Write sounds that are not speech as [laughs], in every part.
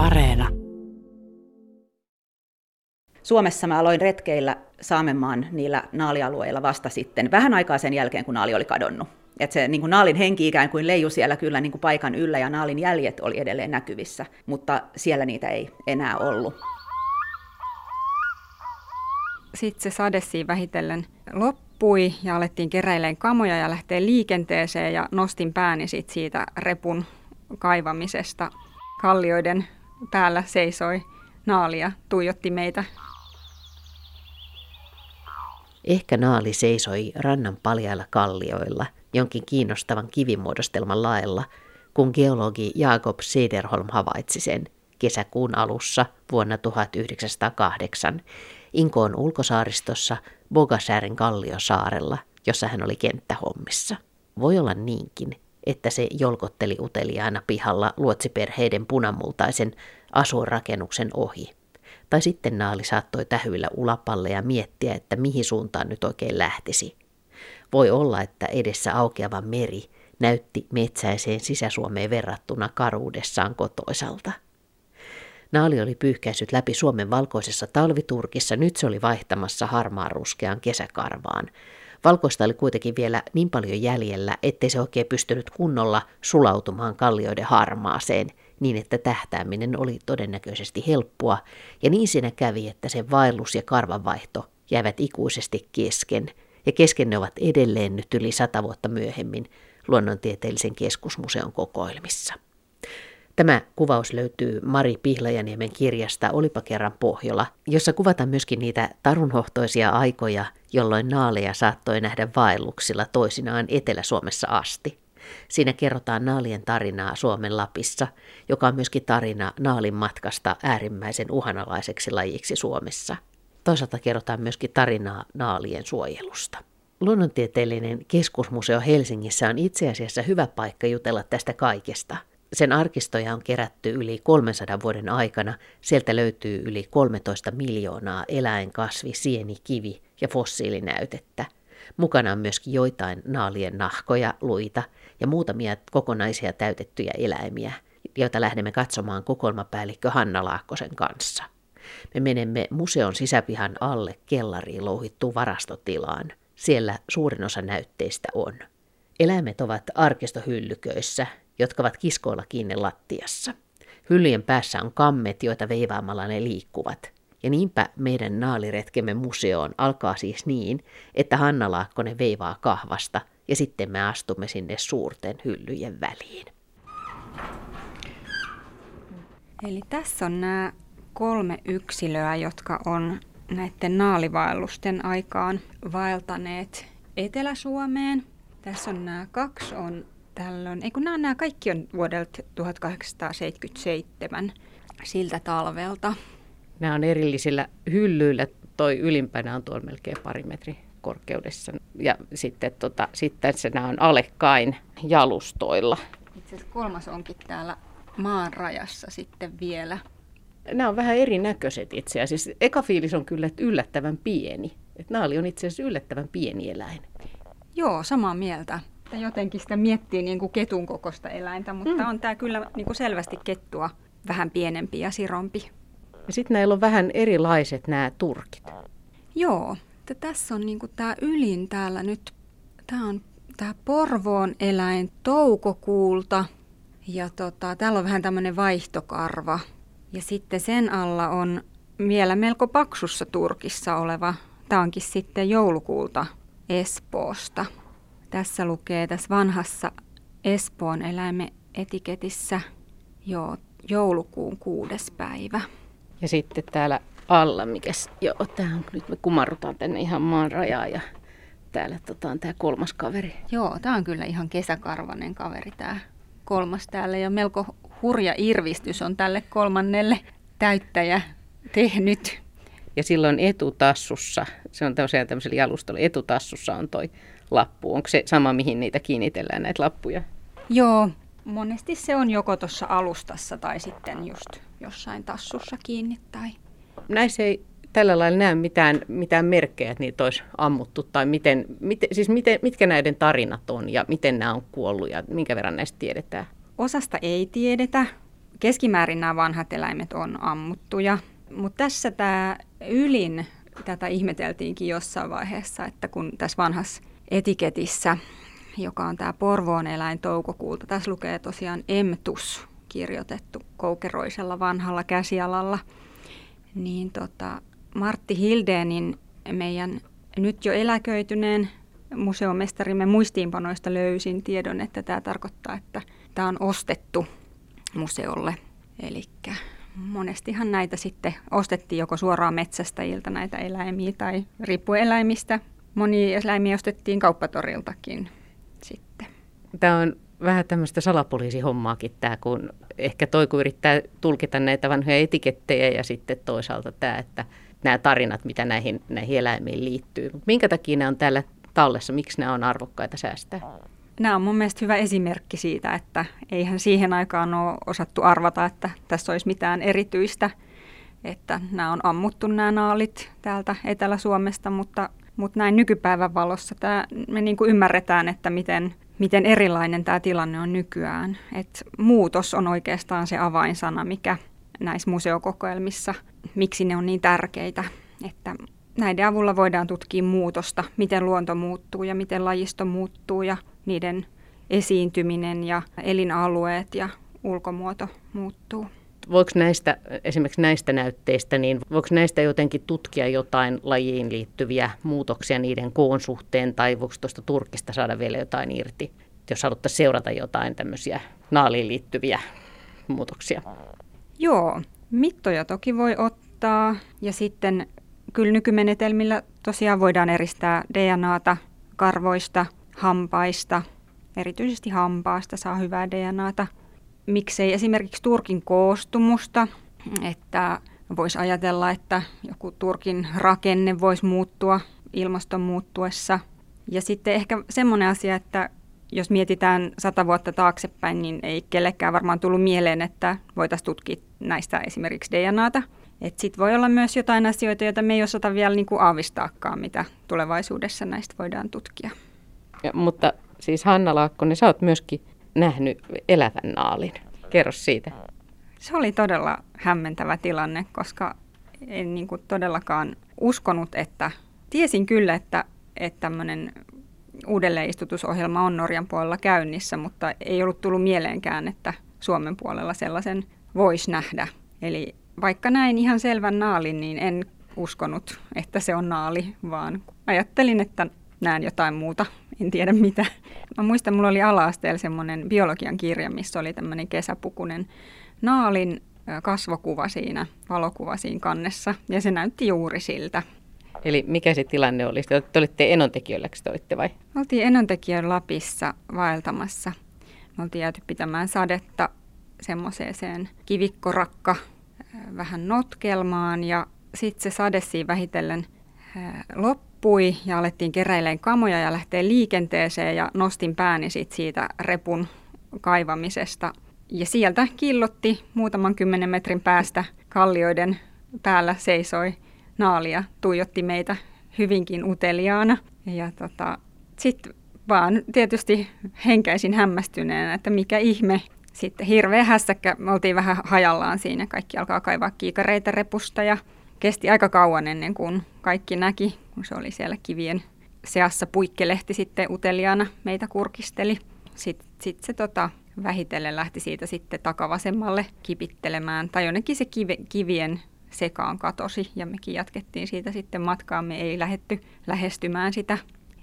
Areena. Suomessa mä aloin retkeillä Saamenmaan niillä naalialueilla vasta sitten, vähän aikaa sen jälkeen, kun naali oli kadonnut. Et se niin kuin naalin henki ikään kuin leiju siellä kyllä niin kuin paikan yllä ja naalin jäljet oli edelleen näkyvissä, mutta siellä niitä ei enää ollut. Sitten se sade siinä vähitellen loppui ja alettiin keräilemään kamoja ja lähteä liikenteeseen ja nostin pääni sit siitä repun kaivamisesta. Kallioiden päällä seisoi naalia, tuijotti meitä Ehkä naali seisoi rannan paljailla kallioilla jonkin kiinnostavan kivimuodostelman laella, kun geologi Jakob Sederholm havaitsi sen kesäkuun alussa vuonna 1908 Inkoon ulkosaaristossa Bogasäären kalliosaarella, jossa hän oli kenttähommissa. Voi olla niinkin, että se jolkotteli uteliaana pihalla luotsiperheiden punamultaisen asuinrakennuksen ohi. Tai sitten naali saattoi tähyillä ulapalle ja miettiä, että mihin suuntaan nyt oikein lähtisi. Voi olla, että edessä aukeava meri näytti metsäiseen sisäsuomeen verrattuna karuudessaan kotoisalta. Naali oli pyyhkäisyt läpi Suomen valkoisessa talviturkissa, nyt se oli vaihtamassa harmaan ruskean kesäkarvaan. Valkoista oli kuitenkin vielä niin paljon jäljellä, ettei se oikein pystynyt kunnolla sulautumaan kallioiden harmaaseen – niin että tähtääminen oli todennäköisesti helppoa, ja niin siinä kävi, että se vaellus ja karvanvaihto jäivät ikuisesti kesken, ja kesken ne ovat edelleen nyt yli sata vuotta myöhemmin Luonnontieteellisen keskusmuseon kokoelmissa. Tämä kuvaus löytyy Mari Pihlajaniemen kirjasta Olipa kerran Pohjola, jossa kuvataan myöskin niitä tarunhohtoisia aikoja, jolloin naaleja saattoi nähdä vaelluksilla toisinaan Etelä-Suomessa asti. Siinä kerrotaan naalien tarinaa Suomen Lapissa, joka on myöskin tarina naalin matkasta äärimmäisen uhanalaiseksi lajiksi Suomessa. Toisaalta kerrotaan myöskin tarinaa naalien suojelusta. Luonnontieteellinen keskusmuseo Helsingissä on itse asiassa hyvä paikka jutella tästä kaikesta. Sen arkistoja on kerätty yli 300 vuoden aikana. Sieltä löytyy yli 13 miljoonaa eläin, kasvi, sieni, kivi ja fossiilinäytettä. Mukana on myöskin joitain naalien nahkoja, luita ja muutamia kokonaisia täytettyjä eläimiä, joita lähdemme katsomaan kokoelmapäällikkö Hanna Laakkosen kanssa. Me menemme museon sisäpihan alle kellariin louhittuun varastotilaan. Siellä suurin osa näytteistä on. Eläimet ovat arkistohyllyköissä, jotka ovat kiskoilla kiinni lattiassa. Hyllyjen päässä on kammet, joita veivaamalla ne liikkuvat. Ja niinpä meidän naaliretkemme museoon alkaa siis niin, että Hanna Laakkonen veivaa kahvasta ja sitten me astumme sinne suurten hyllyjen väliin. Eli tässä on nämä kolme yksilöä, jotka on näiden naalivaellusten aikaan vaeltaneet Etelä-Suomeen. Tässä on nämä kaksi on tällöin, ei kun nämä, nämä kaikki on vuodelta 1877 siltä talvelta. Nämä on erillisillä hyllyillä. Toi ylimpänä on tuolla melkein pari metri korkeudessa. Ja sitten, tota, sitten se nämä on alekkain jalustoilla. Itse asiassa kolmas onkin täällä maan rajassa sitten vielä. Nämä on vähän erinäköiset itse asiassa. Eka fiilis on kyllä yllättävän pieni. Et naali on itse asiassa yllättävän pieni eläin. Joo, samaa mieltä. Jotenkin sitä miettii niin kuin ketun kokosta eläintä, mutta mm. on tämä kyllä niin kuin selvästi kettua vähän pienempi ja sirompi. Ja sitten näillä on vähän erilaiset nämä turkit. Joo, että tässä on niinku tämä ylin täällä nyt. Tämä on tämä Porvoon eläin toukokuulta. Ja tota, täällä on vähän tämmöinen vaihtokarva. Ja sitten sen alla on vielä melko paksussa turkissa oleva. Tämä onkin sitten joulukuulta Espoosta. Tässä lukee tässä vanhassa Espoon eläimen etiketissä jo joulukuun kuudes päivä. Ja sitten täällä alla, mikä joo, tää on, nyt me kumarrutaan tänne ihan maan rajaan ja täällä tota, on tämä kolmas kaveri. Joo, tämä on kyllä ihan kesäkarvanen kaveri tämä kolmas täällä ja melko hurja irvistys on tälle kolmannelle täyttäjä tehnyt. Ja silloin etutassussa, se on tosiaan tämmöisellä jalustolla, etutassussa on toi lappu. Onko se sama, mihin niitä kiinnitellään näitä lappuja? Joo, monesti se on joko tuossa alustassa tai sitten just jossain tassussa kiinni. Tai... Näissä ei tällä lailla näe mitään, mitään merkkejä, että niitä olisi ammuttu, tai miten, miten, siis miten, mitkä näiden tarinat on ja miten nämä on kuollut ja minkä verran näistä tiedetään? Osasta ei tiedetä. keskimäärin nämä vanhat eläimet on ammuttuja, mutta tässä tämä ylin, tätä ihmeteltiinkin jossain vaiheessa, että kun tässä vanhassa etiketissä, joka on tämä Porvoon eläin toukokuulta, tässä lukee tosiaan emtus kirjoitettu koukeroisella vanhalla käsialalla, niin tota, Martti Hildeenin meidän nyt jo eläköityneen museomestarimme muistiinpanoista löysin tiedon, että tämä tarkoittaa, että tämä on ostettu museolle. Eli monestihan näitä sitten ostettiin joko suoraan metsästäjiltä näitä eläimiä tai riippueläimistä. Moni eläimiä ostettiin kauppatoriltakin sitten. Tämä on vähän tämmöistä salapoliisihommaakin tämä, kun ehkä toi kun yrittää tulkita näitä vanhoja etikettejä ja sitten toisaalta tämä, että nämä tarinat, mitä näihin, näihin eläimiin liittyy. Minkä takia nämä on täällä tallessa, miksi nämä on arvokkaita säästää? Nämä on mun mielestä hyvä esimerkki siitä, että eihän siihen aikaan ole osattu arvata, että tässä olisi mitään erityistä, että nämä on ammuttu nämä naalit täältä Etelä-Suomesta, mutta, mutta näin nykypäivän valossa tämä, me niin kuin ymmärretään, että miten, miten erilainen tämä tilanne on nykyään. Et muutos on oikeastaan se avainsana, mikä näissä museokokoelmissa, miksi ne on niin tärkeitä, että näiden avulla voidaan tutkia muutosta, miten luonto muuttuu ja miten lajisto muuttuu ja niiden esiintyminen ja elinalueet ja ulkomuoto muuttuu. Voiko näistä, esimerkiksi näistä näytteistä, niin voiko näistä jotenkin tutkia jotain lajiin liittyviä muutoksia niiden koon suhteen, tai voiko tuosta Turkista saada vielä jotain irti, jos haluttaisiin seurata jotain tämmöisiä naaliin liittyviä muutoksia? Joo, mittoja toki voi ottaa, ja sitten kyllä nykymenetelmillä tosiaan voidaan eristää DNAta karvoista, hampaista, erityisesti hampaasta saa hyvää DNAta. Miksei esimerkiksi Turkin koostumusta, että voisi ajatella, että joku Turkin rakenne voisi muuttua ilmaston muuttuessa. Ja sitten ehkä semmoinen asia, että jos mietitään sata vuotta taaksepäin, niin ei kellekään varmaan tullut mieleen, että voitaisiin tutkia näistä esimerkiksi DNAta – sitten voi olla myös jotain asioita, joita me ei osata vielä niin kuin aavistaakaan, mitä tulevaisuudessa näistä voidaan tutkia. Ja, mutta siis Hanna Laakkonen, sä oot myöskin nähnyt elävän naalin. Kerro siitä. Se oli todella hämmentävä tilanne, koska en niin kuin todellakaan uskonut, että tiesin kyllä, että, että tämmöinen uudelleenistutusohjelma on Norjan puolella käynnissä, mutta ei ollut tullut mieleenkään, että Suomen puolella sellaisen voisi nähdä. Eli vaikka näin ihan selvän naalin, niin en uskonut, että se on naali, vaan ajattelin, että näen jotain muuta, [laughs] en tiedä mitä. Mä muistan, mulla oli ala-asteella semmoinen biologian kirja, missä oli tämmöinen kesäpukunen naalin kasvokuva siinä, valokuva siinä kannessa, ja se näytti juuri siltä. Eli mikä se tilanne oli? Te olitte enontekijöillä, te olitte vai? Me oltiin enontekijöillä Lapissa vaeltamassa. Me oltiin jääty pitämään sadetta semmoiseen kivikkorakka vähän notkelmaan ja sitten se sade siinä vähitellen loppui ja alettiin keräilemään kamoja ja lähteä liikenteeseen ja nostin pääni sit siitä repun kaivamisesta. Ja sieltä killotti muutaman kymmenen metrin päästä kallioiden päällä seisoi naalia, tuijotti meitä hyvinkin uteliaana. Ja tota, sitten vaan tietysti henkäisin hämmästyneenä, että mikä ihme, sitten hirveä hässäkkä, me oltiin vähän hajallaan siinä, kaikki alkaa kaivaa kiikareita repusta ja kesti aika kauan ennen kuin kaikki näki, kun se oli siellä kivien seassa puikkelehti sitten uteliaana meitä kurkisteli. Sitten sit se tota, vähitellen lähti siitä sitten takavasemmalle kipittelemään, tai jonnekin se kive, kivien sekaan katosi, ja mekin jatkettiin siitä sitten matkaamme, ei lähetty lähestymään sitä,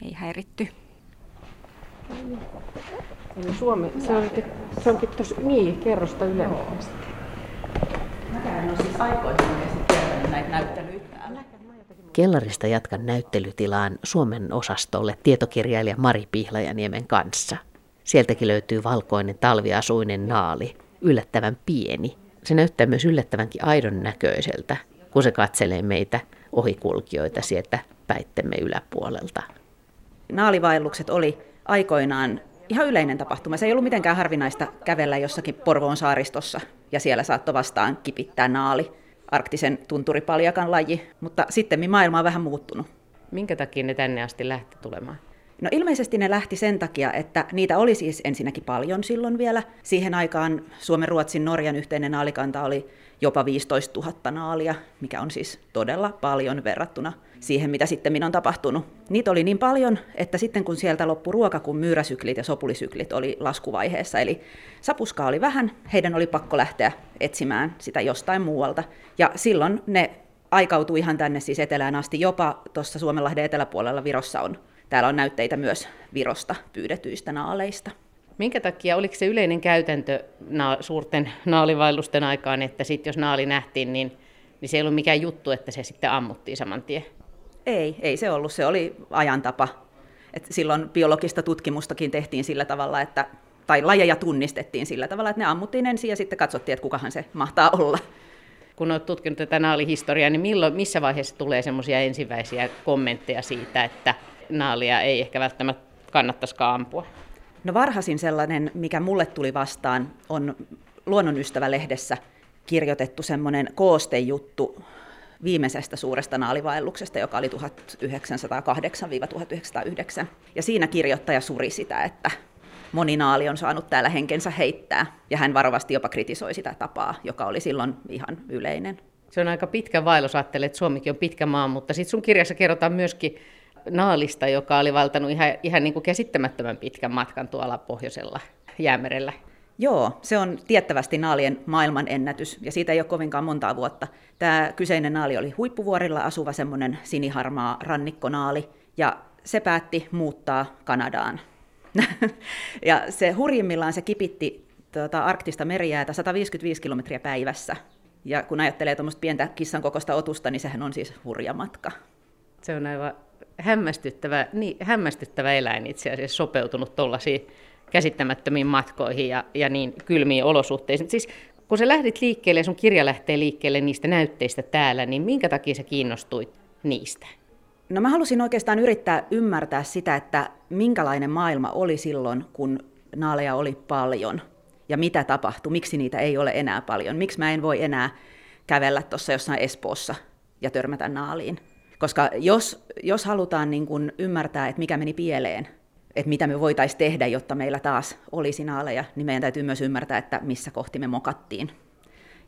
ei häiritty. Eli Suomi, se, on, se onkin tuossa niin, kerrosta ylemmästi. Mäkään on siis aikoinaan näitä näyttelyitä täällä. Kellarista jatkan näyttelytilaan Suomen osastolle tietokirjailija Mari Pihlajaniemen kanssa. Sieltäkin löytyy valkoinen talviasuinen naali, yllättävän pieni. Se näyttää myös yllättävänkin aidon näköiseltä, kun se katselee meitä ohikulkijoita sieltä päittemme yläpuolelta. Naalivaellukset oli aikoinaan ihan yleinen tapahtuma. Se ei ollut mitenkään harvinaista kävellä jossakin Porvoon saaristossa ja siellä saattoi vastaan kipittää naali, arktisen tunturipaljakan laji, mutta sitten maailma on vähän muuttunut. Minkä takia ne tänne asti lähti tulemaan? No ilmeisesti ne lähti sen takia, että niitä oli siis ensinnäkin paljon silloin vielä. Siihen aikaan Suomen, Ruotsin, Norjan yhteinen naalikanta oli jopa 15 000 naalia, mikä on siis todella paljon verrattuna siihen, mitä sitten on tapahtunut. Niitä oli niin paljon, että sitten kun sieltä loppui ruoka, kun myyräsyklit ja sopulisyklit oli laskuvaiheessa, eli sapuskaa oli vähän, heidän oli pakko lähteä etsimään sitä jostain muualta. Ja silloin ne aikautui ihan tänne siis etelään asti, jopa tuossa Suomenlahden eteläpuolella Virossa on. Täällä on näytteitä myös Virosta pyydetyistä naaleista. Minkä takia, oliko se yleinen käytäntö na- suurten naalivaellusten aikaan, että sitten jos naali nähtiin, niin, niin se ei ollut mikään juttu, että se sitten ammuttiin saman tien? Ei, ei se ollut. Se oli ajantapa. Et silloin biologista tutkimustakin tehtiin sillä tavalla, että, tai lajeja tunnistettiin sillä tavalla, että ne ammuttiin ensin ja sitten katsottiin, että kukahan se mahtaa olla. Kun olet tutkinut tätä naalihistoriaa, niin milloin, missä vaiheessa tulee semmoisia ensimmäisiä kommentteja siitä, että naalia ei ehkä välttämättä kannattaisikaan ampua? No varhaisin sellainen, mikä mulle tuli vastaan, on Luonnonystävä-lehdessä kirjoitettu semmoinen koostejuttu viimeisestä suuresta naalivaelluksesta, joka oli 1908-1909. Ja siinä kirjoittaja suri sitä, että moni naali on saanut täällä henkensä heittää, ja hän varovasti jopa kritisoi sitä tapaa, joka oli silloin ihan yleinen. Se on aika pitkä vaellus, ajattelee, että Suomikin on pitkä maa, mutta sitten sun kirjassa kerrotaan myöskin naalista, joka oli valtanut ihan, ihan niin kuin käsittämättömän pitkän matkan tuolla pohjoisella jäämerellä. Joo, se on tiettävästi naalien maailman ennätys, ja siitä ei ole kovinkaan montaa vuotta. Tämä kyseinen naali oli huippuvuorilla asuva semmoinen siniharmaa rannikkonaali, ja se päätti muuttaa Kanadaan. [laughs] ja se hurjimmillaan se kipitti tuota, arktista merijäätä 155 kilometriä päivässä. Ja kun ajattelee tuommoista pientä kissan kokosta otusta, niin sehän on siis hurja matka. Se on aivan hämmästyttävä, niin, hämmästyttävä eläin itse asiassa sopeutunut tuollaisiin käsittämättömiin matkoihin ja, ja niin kylmiin olosuhteisiin. Siis kun sä lähdit liikkeelle ja sun kirja lähtee liikkeelle niistä näytteistä täällä, niin minkä takia sä kiinnostuit niistä? No mä halusin oikeastaan yrittää ymmärtää sitä, että minkälainen maailma oli silloin, kun naaleja oli paljon ja mitä tapahtui, miksi niitä ei ole enää paljon, miksi mä en voi enää kävellä tuossa jossain Espoossa ja törmätä naaliin. Koska jos, jos halutaan niin kuin ymmärtää, että mikä meni pieleen, että mitä me voitaisiin tehdä, jotta meillä taas olisi naaleja, niin meidän täytyy myös ymmärtää, että missä kohti me mokattiin.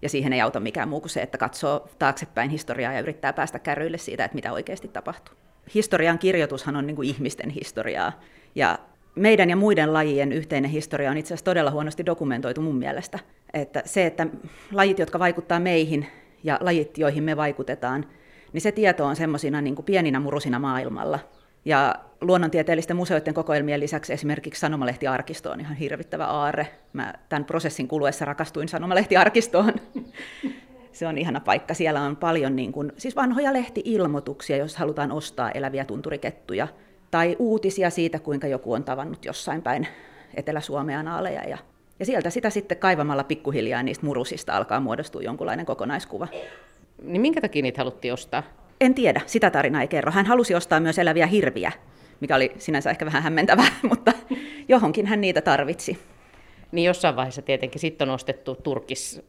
Ja siihen ei auta mikään muu kuin se, että katsoo taaksepäin historiaa ja yrittää päästä kärryille siitä, että mitä oikeasti tapahtuu. Historian kirjoitushan on niin kuin ihmisten historiaa. Ja meidän ja muiden lajien yhteinen historia on itse asiassa todella huonosti dokumentoitu mun mielestä. Että se, että lajit, jotka vaikuttaa meihin ja lajit, joihin me vaikutetaan, niin se tieto on semmoisina niin pieninä murusina maailmalla. Ja luonnontieteellisten museoiden kokoelmien lisäksi esimerkiksi sanomalehtiarkisto on ihan hirvittävä aarre. Mä tämän prosessin kuluessa rakastuin sanomalehtiarkistoon. [laughs] Se on ihana paikka. Siellä on paljon niin kuin, siis vanhoja lehtiilmoituksia, jos halutaan ostaa eläviä tunturikettuja. Tai uutisia siitä, kuinka joku on tavannut jossain päin Etelä-Suomea naaleja. Ja, ja sieltä sitä sitten kaivamalla pikkuhiljaa niistä murusista alkaa muodostua jonkunlainen kokonaiskuva. Niin minkä takia niitä haluttiin ostaa? En tiedä, sitä tarinaa ei kerro. Hän halusi ostaa myös eläviä hirviä, mikä oli sinänsä ehkä vähän hämmentävää, [laughs] mutta johonkin hän niitä tarvitsi. Niin jossain vaiheessa tietenkin sitten on ostettu turkis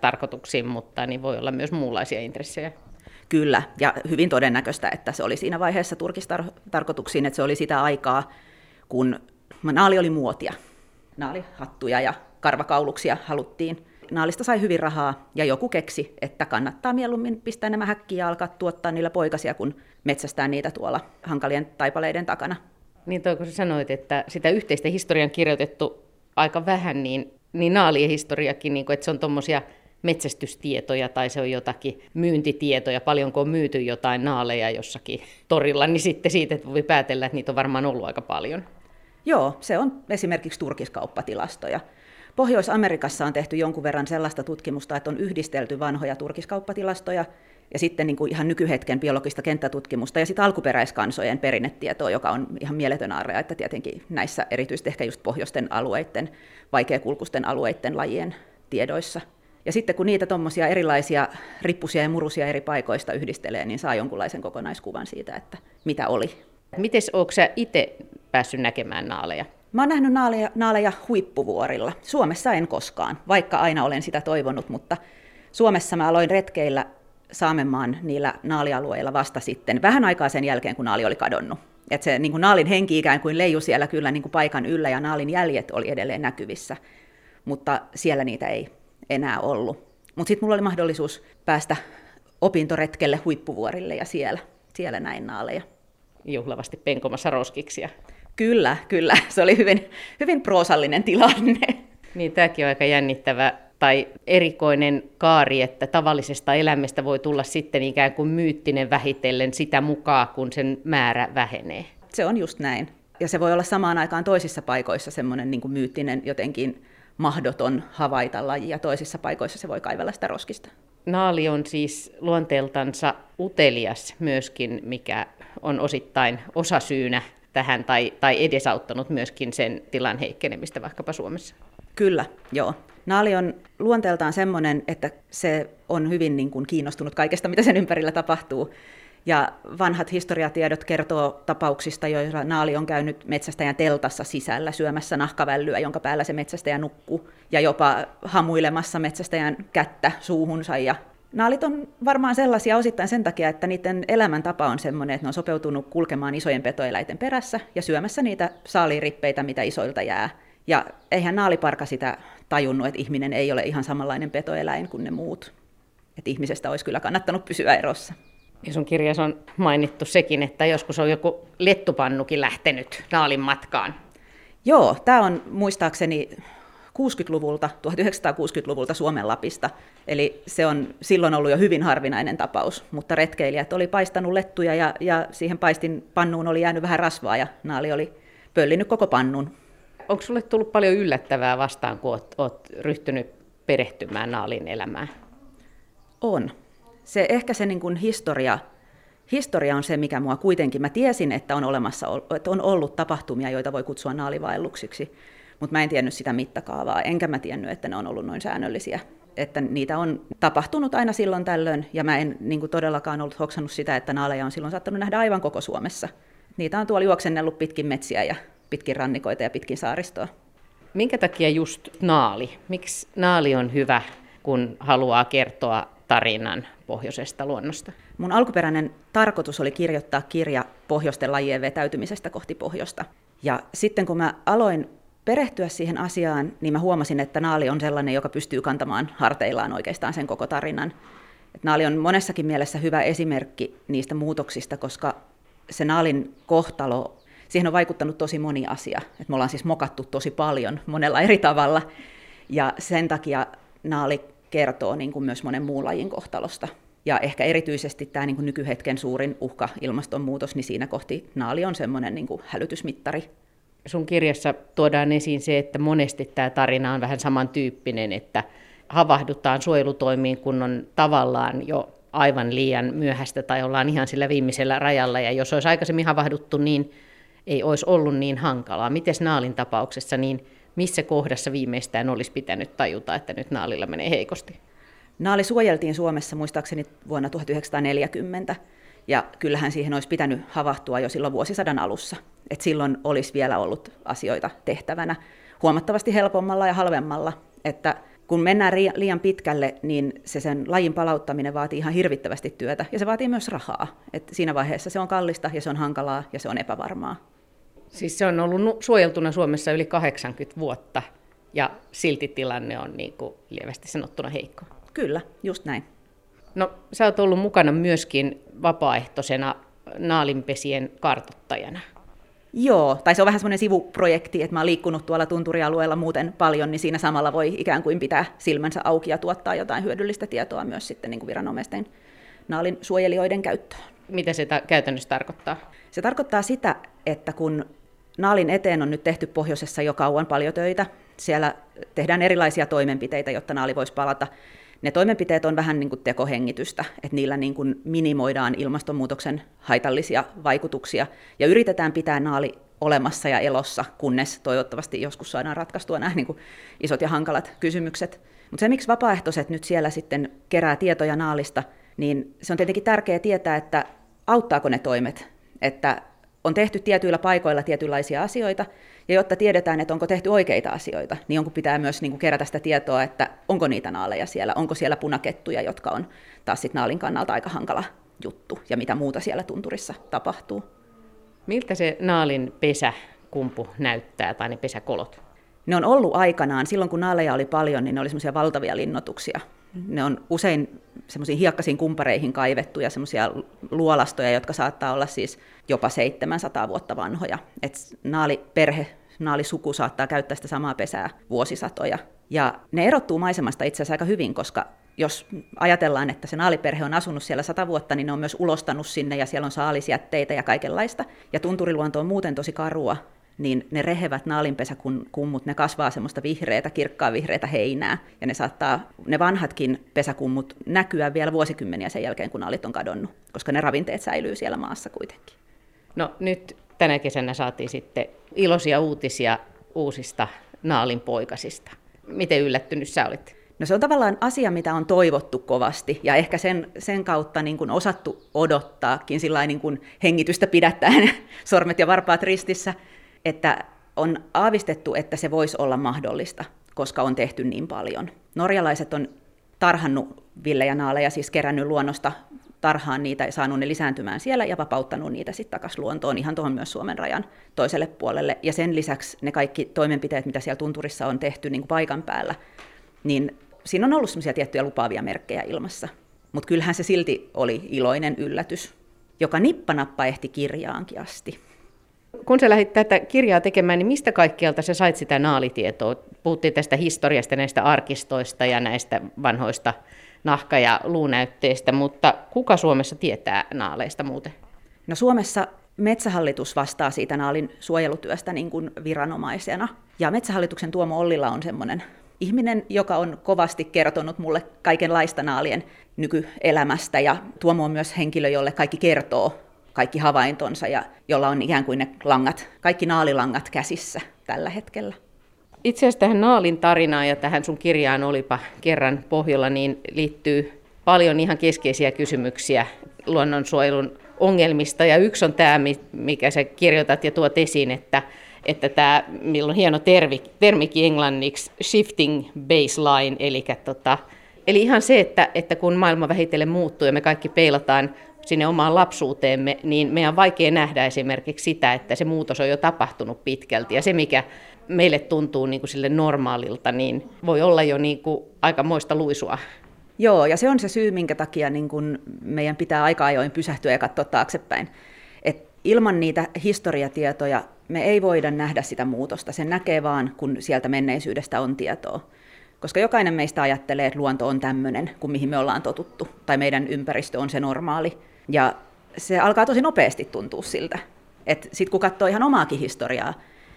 tarkoituksiin, mutta niin voi olla myös muunlaisia intressejä. Kyllä, ja hyvin todennäköistä, että se oli siinä vaiheessa turkistarkoituksiin, että se oli sitä aikaa, kun naali oli muotia. Naalihattuja ja karvakauluksia haluttiin naalista sai hyvin rahaa ja joku keksi, että kannattaa mieluummin pistää nämä häkkiä ja alkaa tuottaa niillä poikasia, kun metsästää niitä tuolla hankalien taipaleiden takana. Niin toi, kun sä sanoit, että sitä yhteistä historian kirjoitettu aika vähän, niin, niin naalien historiakin, niin kun, että se on tuommoisia metsästystietoja tai se on jotakin myyntitietoja, paljonko on myyty jotain naaleja jossakin torilla, niin sitten siitä että voi päätellä, että niitä on varmaan ollut aika paljon. Joo, se on esimerkiksi turkiskauppatilastoja. Pohjois-Amerikassa on tehty jonkun verran sellaista tutkimusta, että on yhdistelty vanhoja turkiskauppatilastoja ja sitten niin kuin ihan nykyhetken biologista kenttätutkimusta ja sitten alkuperäiskansojen perinnetietoa, joka on ihan mieletön arre, että tietenkin näissä erityisesti ehkä just pohjoisten alueiden, vaikeakulkusten alueiden lajien tiedoissa. Ja sitten kun niitä tuommoisia erilaisia rippusia ja murusia eri paikoista yhdistelee, niin saa jonkunlaisen kokonaiskuvan siitä, että mitä oli. Miten onko sä itse päässyt näkemään naaleja? Mä oon nähnyt naaleja, naaleja huippuvuorilla. Suomessa en koskaan, vaikka aina olen sitä toivonut, mutta Suomessa mä aloin retkeillä Saamenmaan niillä naalialueilla vasta sitten, vähän aikaa sen jälkeen, kun naali oli kadonnut. Et se niin kuin naalin henki ikään kuin leiju siellä kyllä niin kuin paikan yllä ja naalin jäljet oli edelleen näkyvissä, mutta siellä niitä ei enää ollut. Mutta sitten mulla oli mahdollisuus päästä opintoretkelle huippuvuorille ja siellä, siellä näin naaleja. Juhlavasti penkomassa roskiksia. Kyllä, kyllä. [laughs] Se oli hyvin, hyvin proosallinen tilanne. Niin, tämäkin on aika jännittävä tai erikoinen kaari, että tavallisesta elämästä voi tulla sitten ikään kuin myyttinen vähitellen sitä mukaan, kun sen määrä vähenee. Se on just näin. Ja se voi olla samaan aikaan toisissa paikoissa semmoinen niin kuin myyttinen jotenkin mahdoton havaita laji, ja toisissa paikoissa se voi kaivella sitä roskista. Naali on siis luonteeltansa utelias myöskin, mikä on osittain osasyynä tähän tai, tai edesauttanut myöskin sen tilan heikkenemistä vaikkapa Suomessa. Kyllä, joo. Naali on luonteeltaan semmoinen, että se on hyvin niin kuin kiinnostunut kaikesta, mitä sen ympärillä tapahtuu. Ja vanhat historiatiedot kertoo tapauksista, joissa naali on käynyt metsästäjän teltassa sisällä syömässä nahkavällyä, jonka päällä se metsästäjä nukkuu, ja jopa hamuilemassa metsästäjän kättä suuhunsa. Ja naalit on varmaan sellaisia osittain sen takia, että niiden elämäntapa on sellainen, että ne on sopeutunut kulkemaan isojen petoeläinten perässä ja syömässä niitä saalirippeitä, mitä isoilta jää. Ja eihän naaliparka sitä tajunnut, että ihminen ei ole ihan samanlainen petoeläin kuin ne muut. Että ihmisestä olisi kyllä kannattanut pysyä erossa. Ja sun kirjassa on mainittu sekin, että joskus on joku lettupannukin lähtenyt naalin matkaan. Joo, tämä on muistaakseni 60-luvulta, 1960-luvulta Suomen Lapista. Eli se on silloin ollut jo hyvin harvinainen tapaus, mutta retkeilijät oli paistanut lettuja ja, ja siihen paistin pannuun oli jäänyt vähän rasvaa ja naali oli pöllinyt koko pannun. Onko sulle tullut paljon yllättävää vastaan, kun oot, oot ryhtynyt perehtymään naalin elämään? On. Se, ehkä se niin kuin historia, historia on se, mikä mua kuitenkin, mä tiesin, että on, olemassa, että on ollut tapahtumia, joita voi kutsua naalivaelluksiksi, mutta mä en tiennyt sitä mittakaavaa, enkä mä tiennyt, että ne on ollut noin säännöllisiä. Että niitä on tapahtunut aina silloin tällöin, ja mä en niin kuin todellakaan ollut hoksannut sitä, että naaleja on silloin saattanut nähdä aivan koko Suomessa. Niitä on tuolla juoksennellut pitkin metsiä ja pitkin rannikoita ja pitkin saaristoa. Minkä takia just naali? Miksi naali on hyvä, kun haluaa kertoa tarinan pohjoisesta luonnosta? Mun alkuperäinen tarkoitus oli kirjoittaa kirja pohjoisten lajien vetäytymisestä kohti pohjoista. Ja sitten kun mä aloin perehtyä siihen asiaan, niin mä huomasin, että naali on sellainen, joka pystyy kantamaan harteillaan oikeastaan sen koko tarinan. Et naali on monessakin mielessä hyvä esimerkki niistä muutoksista, koska se naalin kohtalo, siihen on vaikuttanut tosi moni asia. Et me ollaan siis mokattu tosi paljon monella eri tavalla, ja sen takia naali kertoo niin kuin myös monen muun lajin kohtalosta. Ja ehkä erityisesti tämä niin kuin nykyhetken suurin uhka, ilmastonmuutos, niin siinä kohti naali on semmoinen niin kuin hälytysmittari. Sun kirjassa tuodaan esiin se, että monesti tämä tarina on vähän samantyyppinen, että havahdutaan suojelutoimiin, kun on tavallaan jo aivan liian myöhäistä tai ollaan ihan sillä viimeisellä rajalla. Ja jos olisi aikaisemmin havahduttu, niin ei olisi ollut niin hankalaa. Miten naalin tapauksessa, niin missä kohdassa viimeistään olisi pitänyt tajuta, että nyt naalilla menee heikosti? Naali suojeltiin Suomessa muistaakseni vuonna 1940, ja kyllähän siihen olisi pitänyt havahtua jo silloin vuosisadan alussa. Et silloin olisi vielä ollut asioita tehtävänä huomattavasti helpommalla ja halvemmalla. Että kun mennään liian pitkälle, niin se sen lajin palauttaminen vaatii ihan hirvittävästi työtä, ja se vaatii myös rahaa. Et siinä vaiheessa se on kallista, ja se on hankalaa, ja se on epävarmaa. Siis se on ollut suojeltuna Suomessa yli 80 vuotta ja silti tilanne on niin kuin lievästi sanottuna heikko. Kyllä, just näin. No sä oot ollut mukana myöskin vapaaehtoisena naalinpesien kartuttajana. Joo, tai se on vähän semmoinen sivuprojekti, että mä oon liikkunut tuolla tunturialueella muuten paljon, niin siinä samalla voi ikään kuin pitää silmänsä auki ja tuottaa jotain hyödyllistä tietoa myös sitten niin kuin viranomaisten naalin suojelijoiden käyttöön. Mitä se ta- käytännössä tarkoittaa? Se tarkoittaa sitä, että kun Naalin eteen on nyt tehty pohjoisessa jo kauan paljon töitä. Siellä tehdään erilaisia toimenpiteitä, jotta naali voisi palata. Ne toimenpiteet on vähän niin kuin tekohengitystä, että niillä niin kuin minimoidaan ilmastonmuutoksen haitallisia vaikutuksia ja yritetään pitää naali olemassa ja elossa, kunnes toivottavasti joskus saadaan ratkaistua nämä niin kuin isot ja hankalat kysymykset. Mutta se, miksi vapaaehtoiset nyt siellä sitten kerää tietoja naalista, niin se on tietenkin tärkeää tietää, että auttaako ne toimet, että on tehty tietyillä paikoilla tietynlaisia asioita, ja jotta tiedetään, että onko tehty oikeita asioita, niin jonkun pitää myös niin kuin kerätä sitä tietoa, että onko niitä naaleja siellä, onko siellä punakettuja, jotka on taas sit naalin kannalta aika hankala juttu, ja mitä muuta siellä tunturissa tapahtuu. Miltä se naalin pesäkumpu näyttää, tai ne pesäkolot? Ne on ollut aikanaan, silloin kun naaleja oli paljon, niin ne oli semmoisia valtavia linnotuksia. Ne on usein semmoisiin hiekkaisiin kumpareihin kaivettuja semmoisia luolastoja, jotka saattaa olla siis jopa 700 vuotta vanhoja. Et naaliperhe, naalisuku saattaa käyttää sitä samaa pesää vuosisatoja. Ja ne erottuu maisemasta itse asiassa aika hyvin, koska jos ajatellaan, että se naaliperhe on asunut siellä sata vuotta, niin ne on myös ulostanut sinne ja siellä on saalisjätteitä ja kaikenlaista. Ja tunturiluonto on muuten tosi karua, niin ne rehevät naalinpesäkummut, ne kasvaa semmoista vihreätä, kirkkaa vihreätä heinää, ja ne saattaa, ne vanhatkin pesäkummut näkyä vielä vuosikymmeniä sen jälkeen, kun naalit on kadonnut, koska ne ravinteet säilyy siellä maassa kuitenkin. No nyt tänä kesänä saatiin sitten iloisia uutisia uusista naalinpoikasista. Miten yllättynyt sä olit? No se on tavallaan asia, mitä on toivottu kovasti ja ehkä sen, sen kautta niin kuin osattu odottaakin sillä niin kuin hengitystä pidättäen [laughs] sormet ja varpaat ristissä, että on aavistettu, että se voisi olla mahdollista, koska on tehty niin paljon. Norjalaiset on tarhannut villejä naaleja, siis kerännyt luonnosta tarhaan niitä ja saanut ne lisääntymään siellä ja vapauttanut niitä sitten takaisin luontoon ihan tuohon myös Suomen rajan toiselle puolelle. Ja sen lisäksi ne kaikki toimenpiteet, mitä siellä tunturissa on tehty niin kuin paikan päällä, niin siinä on ollut semmoisia tiettyjä lupaavia merkkejä ilmassa. Mutta kyllähän se silti oli iloinen yllätys, joka nippanappa ehti kirjaankin asti. Kun sä lähdit tätä kirjaa tekemään, niin mistä kaikkialta sä sait sitä naalitietoa? Puhuttiin tästä historiasta, näistä arkistoista ja näistä vanhoista nahka- ja luunäytteistä, mutta kuka Suomessa tietää naaleista muuten? No Suomessa Metsähallitus vastaa siitä naalin suojelutyöstä niin kuin viranomaisena. Ja Metsähallituksen Tuomo Ollila on semmoinen ihminen, joka on kovasti kertonut mulle kaikenlaista naalien nykyelämästä. Ja Tuomo on myös henkilö, jolle kaikki kertoo kaikki havaintonsa ja jolla on ikään kuin ne langat, kaikki naalilangat käsissä tällä hetkellä. Itse asiassa tähän Naalin tarinaan ja tähän sun kirjaan olipa kerran pohjalla, niin liittyy paljon ihan keskeisiä kysymyksiä luonnonsuojelun ongelmista. Ja yksi on tämä, mikä sä kirjoitat ja tuot esiin, että, että tämä, milloin hieno termi, termikin englanniksi, shifting baseline, eli, tota, eli ihan se, että, että kun maailma vähitellen muuttuu ja me kaikki peilataan sinne omaan lapsuuteemme, niin meidän on vaikea nähdä esimerkiksi sitä, että se muutos on jo tapahtunut pitkälti. Ja se, mikä meille tuntuu niin kuin sille normaalilta, niin voi olla jo niin kuin aika moista luisua. Joo, ja se on se syy, minkä takia niin kuin meidän pitää aika ajoin pysähtyä ja katsoa taaksepäin. Et ilman niitä historiatietoja me ei voida nähdä sitä muutosta. Sen näkee vaan, kun sieltä menneisyydestä on tietoa. Koska jokainen meistä ajattelee, että luonto on tämmöinen, kuin mihin me ollaan totuttu, tai meidän ympäristö on se normaali. Ja se alkaa tosi nopeasti tuntua siltä. Sitten kun katsoo ihan omaakin historiaa,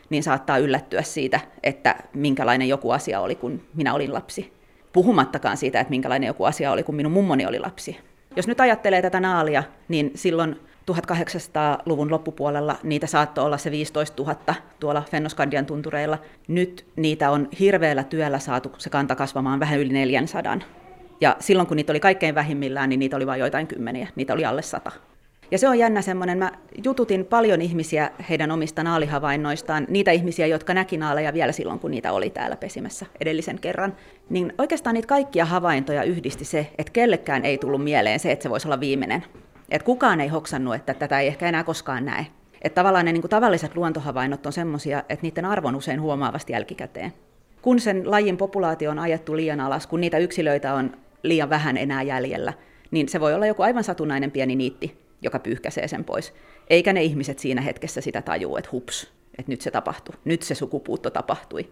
niin saattaa yllättyä siitä, että minkälainen joku asia oli, kun minä olin lapsi. Puhumattakaan siitä, että minkälainen joku asia oli, kun minun mummoni oli lapsi. Jos nyt ajattelee tätä naalia, niin silloin 1800-luvun loppupuolella niitä saattoi olla se 15 000 tuolla Fennoskandian tuntureilla. Nyt niitä on hirveällä työllä saatu se kanta kasvamaan vähän yli 400. Ja silloin kun niitä oli kaikkein vähimmillään, niin niitä oli vain joitain kymmeniä, niitä oli alle sata. Ja se on jännä semmoinen, mä jututin paljon ihmisiä heidän omista naalihavainnoistaan, niitä ihmisiä, jotka näki naaleja vielä silloin, kun niitä oli täällä pesimässä edellisen kerran. Niin oikeastaan niitä kaikkia havaintoja yhdisti se, että kellekään ei tullut mieleen se, että se voisi olla viimeinen. Että kukaan ei hoksannut, että tätä ei ehkä enää koskaan näe. Että tavallaan ne niin kuin tavalliset luontohavainnot on semmoisia, että niiden arvon usein huomaavasti jälkikäteen. Kun sen lajin populaatio on ajettu liian alas, kun niitä yksilöitä on liian vähän enää jäljellä, niin se voi olla joku aivan satunnainen pieni niitti, joka pyyhkäisee sen pois. Eikä ne ihmiset siinä hetkessä sitä tajuu, että hups, että nyt se tapahtui, nyt se sukupuutto tapahtui.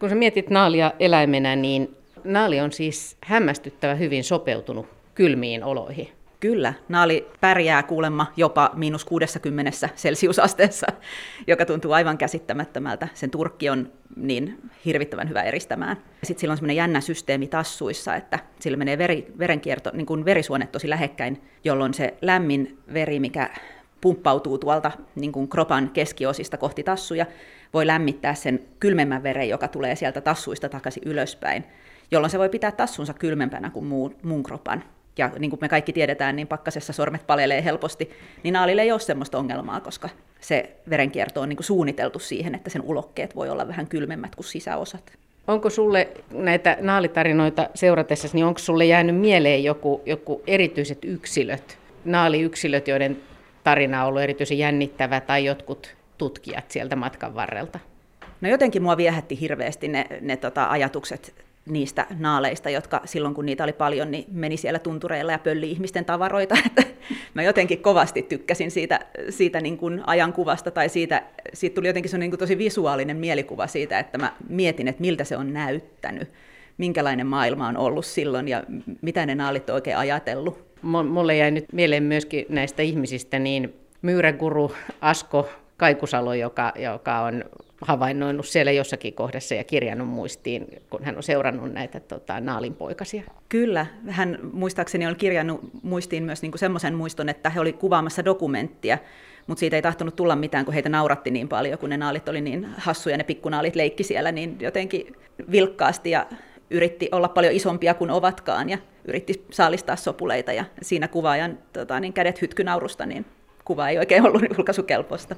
Kun sä mietit naalia eläimenä, niin naali on siis hämmästyttävä hyvin sopeutunut kylmiin oloihin. Kyllä, naali pärjää kuulemma jopa miinus 60 celsiusasteessa, joka tuntuu aivan käsittämättömältä. Sen turkki on niin hirvittävän hyvä eristämään. Sitten sillä on semmoinen jännä systeemi tassuissa, että sillä menee veri, verenkierto, niin kuin verisuonet tosi lähekkäin, jolloin se lämmin veri, mikä pumppautuu tuolta niin kuin kropan keskiosista kohti tassuja, voi lämmittää sen kylmemmän veren, joka tulee sieltä tassuista takaisin ylöspäin, jolloin se voi pitää tassunsa kylmempänä kuin muun, muun kropan ja niin kuin me kaikki tiedetään, niin pakkasessa sormet palelee helposti, niin naalille ei ole semmoista ongelmaa, koska se verenkierto on niin kuin suunniteltu siihen, että sen ulokkeet voi olla vähän kylmemmät kuin sisäosat. Onko sulle näitä naalitarinoita seuratessa, niin onko sulle jäänyt mieleen joku, joku erityiset yksilöt, naaliyksilöt, joiden tarina on ollut erityisen jännittävä, tai jotkut tutkijat sieltä matkan varrelta? No jotenkin mua viehätti hirveästi ne, ne tota, ajatukset niistä naaleista, jotka silloin kun niitä oli paljon, niin meni siellä tuntureilla ja pölli ihmisten tavaroita. [laughs] mä jotenkin kovasti tykkäsin siitä, siitä niin kuin ajankuvasta tai siitä, siitä tuli jotenkin se niin kuin tosi visuaalinen mielikuva siitä, että mä mietin, että miltä se on näyttänyt, minkälainen maailma on ollut silloin ja mitä ne naalit on oikein ajatellut. Mulle jäi nyt mieleen myöskin näistä ihmisistä, niin Myyräguru Asko Kaikusalo, joka, joka on havainnoinut siellä jossakin kohdassa ja kirjannut muistiin, kun hän on seurannut näitä tota, naalinpoikasia. Kyllä, hän muistaakseni on kirjannut muistiin myös niin semmoisen muiston, että he oli kuvaamassa dokumenttia, mutta siitä ei tahtonut tulla mitään, kun heitä nauratti niin paljon, kun ne naalit oli niin hassuja, ne pikkunaalit leikki siellä, niin jotenkin vilkkaasti ja yritti olla paljon isompia kuin ovatkaan ja yritti saalistaa sopuleita ja siinä kuvaajan tota, niin kädet hytkynaurusta, niin kuva ei oikein ollut julkaisukelpoista.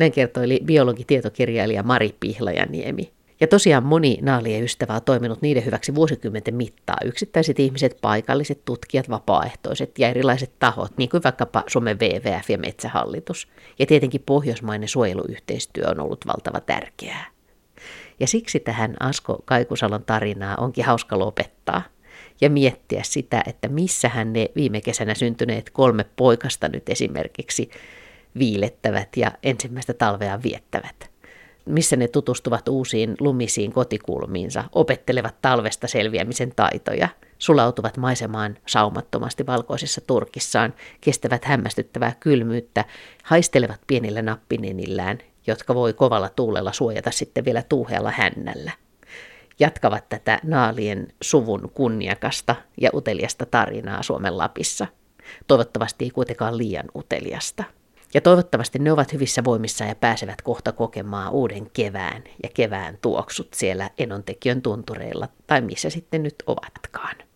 Näin kertoili biologi-tietokirjailija Mari Pihlajaniemi. Ja tosiaan moni naalien ystävä on toiminut niiden hyväksi vuosikymmenten mittaa. Yksittäiset ihmiset, paikalliset tutkijat, vapaaehtoiset ja erilaiset tahot, niin kuin vaikkapa Suomen WWF ja Metsähallitus. Ja tietenkin pohjoismainen suojeluyhteistyö on ollut valtava tärkeää. Ja siksi tähän Asko Kaikusalon tarinaa onkin hauska lopettaa ja miettiä sitä, että missähän ne viime kesänä syntyneet kolme poikasta nyt esimerkiksi viilettävät ja ensimmäistä talvea viettävät. Missä ne tutustuvat uusiin lumisiin kotikulmiinsa, opettelevat talvesta selviämisen taitoja, sulautuvat maisemaan saumattomasti valkoisessa turkissaan, kestävät hämmästyttävää kylmyyttä, haistelevat pienillä nappinenillään, jotka voi kovalla tuulella suojata sitten vielä tuuhealla hännällä. Jatkavat tätä naalien suvun kunniakasta ja uteliasta tarinaa Suomen Lapissa. Toivottavasti ei kuitenkaan liian uteliasta. Ja toivottavasti ne ovat hyvissä voimissa ja pääsevät kohta kokemaan uuden kevään ja kevään tuoksut siellä Enontekiön tuntureilla tai missä sitten nyt ovatkaan.